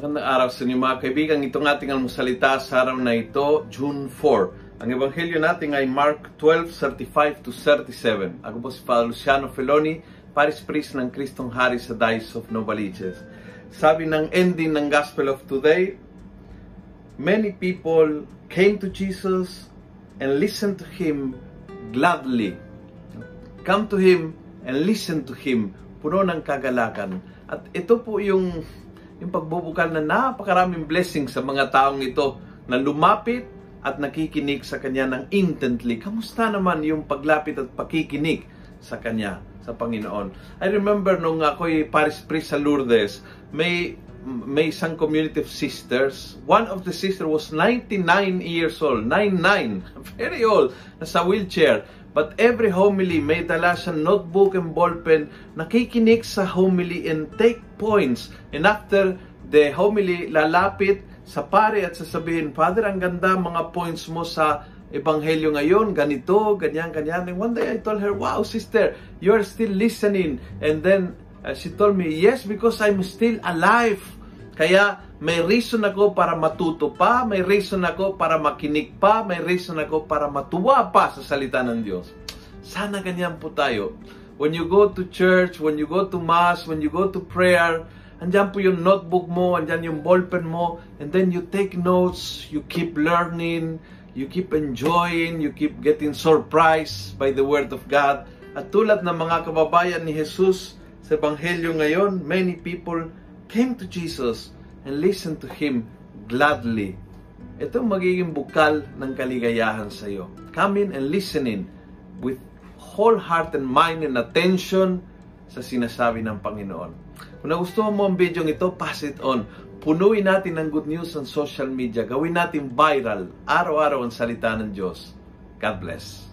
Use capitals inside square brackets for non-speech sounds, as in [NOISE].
araw sa inyo mga kaibigan. Itong ating almusalita sa araw na ito, June 4. Ang ebanghelyo natin ay Mark 12:35 to 37. Ako po si Father Luciano Feloni, Paris Priest ng Kristong Hari sa Diocese of Novaliches. Sabi ng ending ng Gospel of today, many people came to Jesus and listened to Him gladly. Come to Him and listen to Him. Puno ng kagalakan. At ito po yung yung pagbubukal na napakaraming blessing sa mga taong ito na lumapit at nakikinig sa Kanya ng intently. Kamusta naman yung paglapit at pakikinig sa Kanya, sa Panginoon? I remember nung ako'y Paris Priest sa Lourdes, may may isang community of sisters. One of the sisters was 99 years old. 99. [LAUGHS] Very old. Nasa wheelchair. But every homily, may dala siya notebook and ballpen, nakikinig sa homily and take points. And after the homily, lalapit sa pare at sasabihin, Father, ang ganda mga points mo sa Ebanghelyo ngayon, ganito, ganyan, ganyan. And one day I told her, wow, sister, you're still listening. And then uh, she told me, yes, because I'm still alive. Kaya may reason ako para matuto pa, may reason ako para makinig pa, may reason ako para matuwa pa sa salita ng Diyos. Sana ganyan po tayo. When you go to church, when you go to mass, when you go to prayer, andyan po yung notebook mo, andyan yung ballpen mo, and then you take notes, you keep learning, you keep enjoying, you keep getting surprised by the Word of God. At tulad ng mga kababayan ni Jesus sa Ebanghelyo ngayon, many people came to Jesus and listened to Him gladly. Ito magiging bukal ng kaligayahan sa iyo. Come in and listening with whole heart and mind and attention sa sinasabi ng Panginoon. Kung nagustuhan mo ang video ito, pass it on. Punuin natin ng good news sa social media. Gawin natin viral. Araw-araw ang salita ng Diyos. God bless.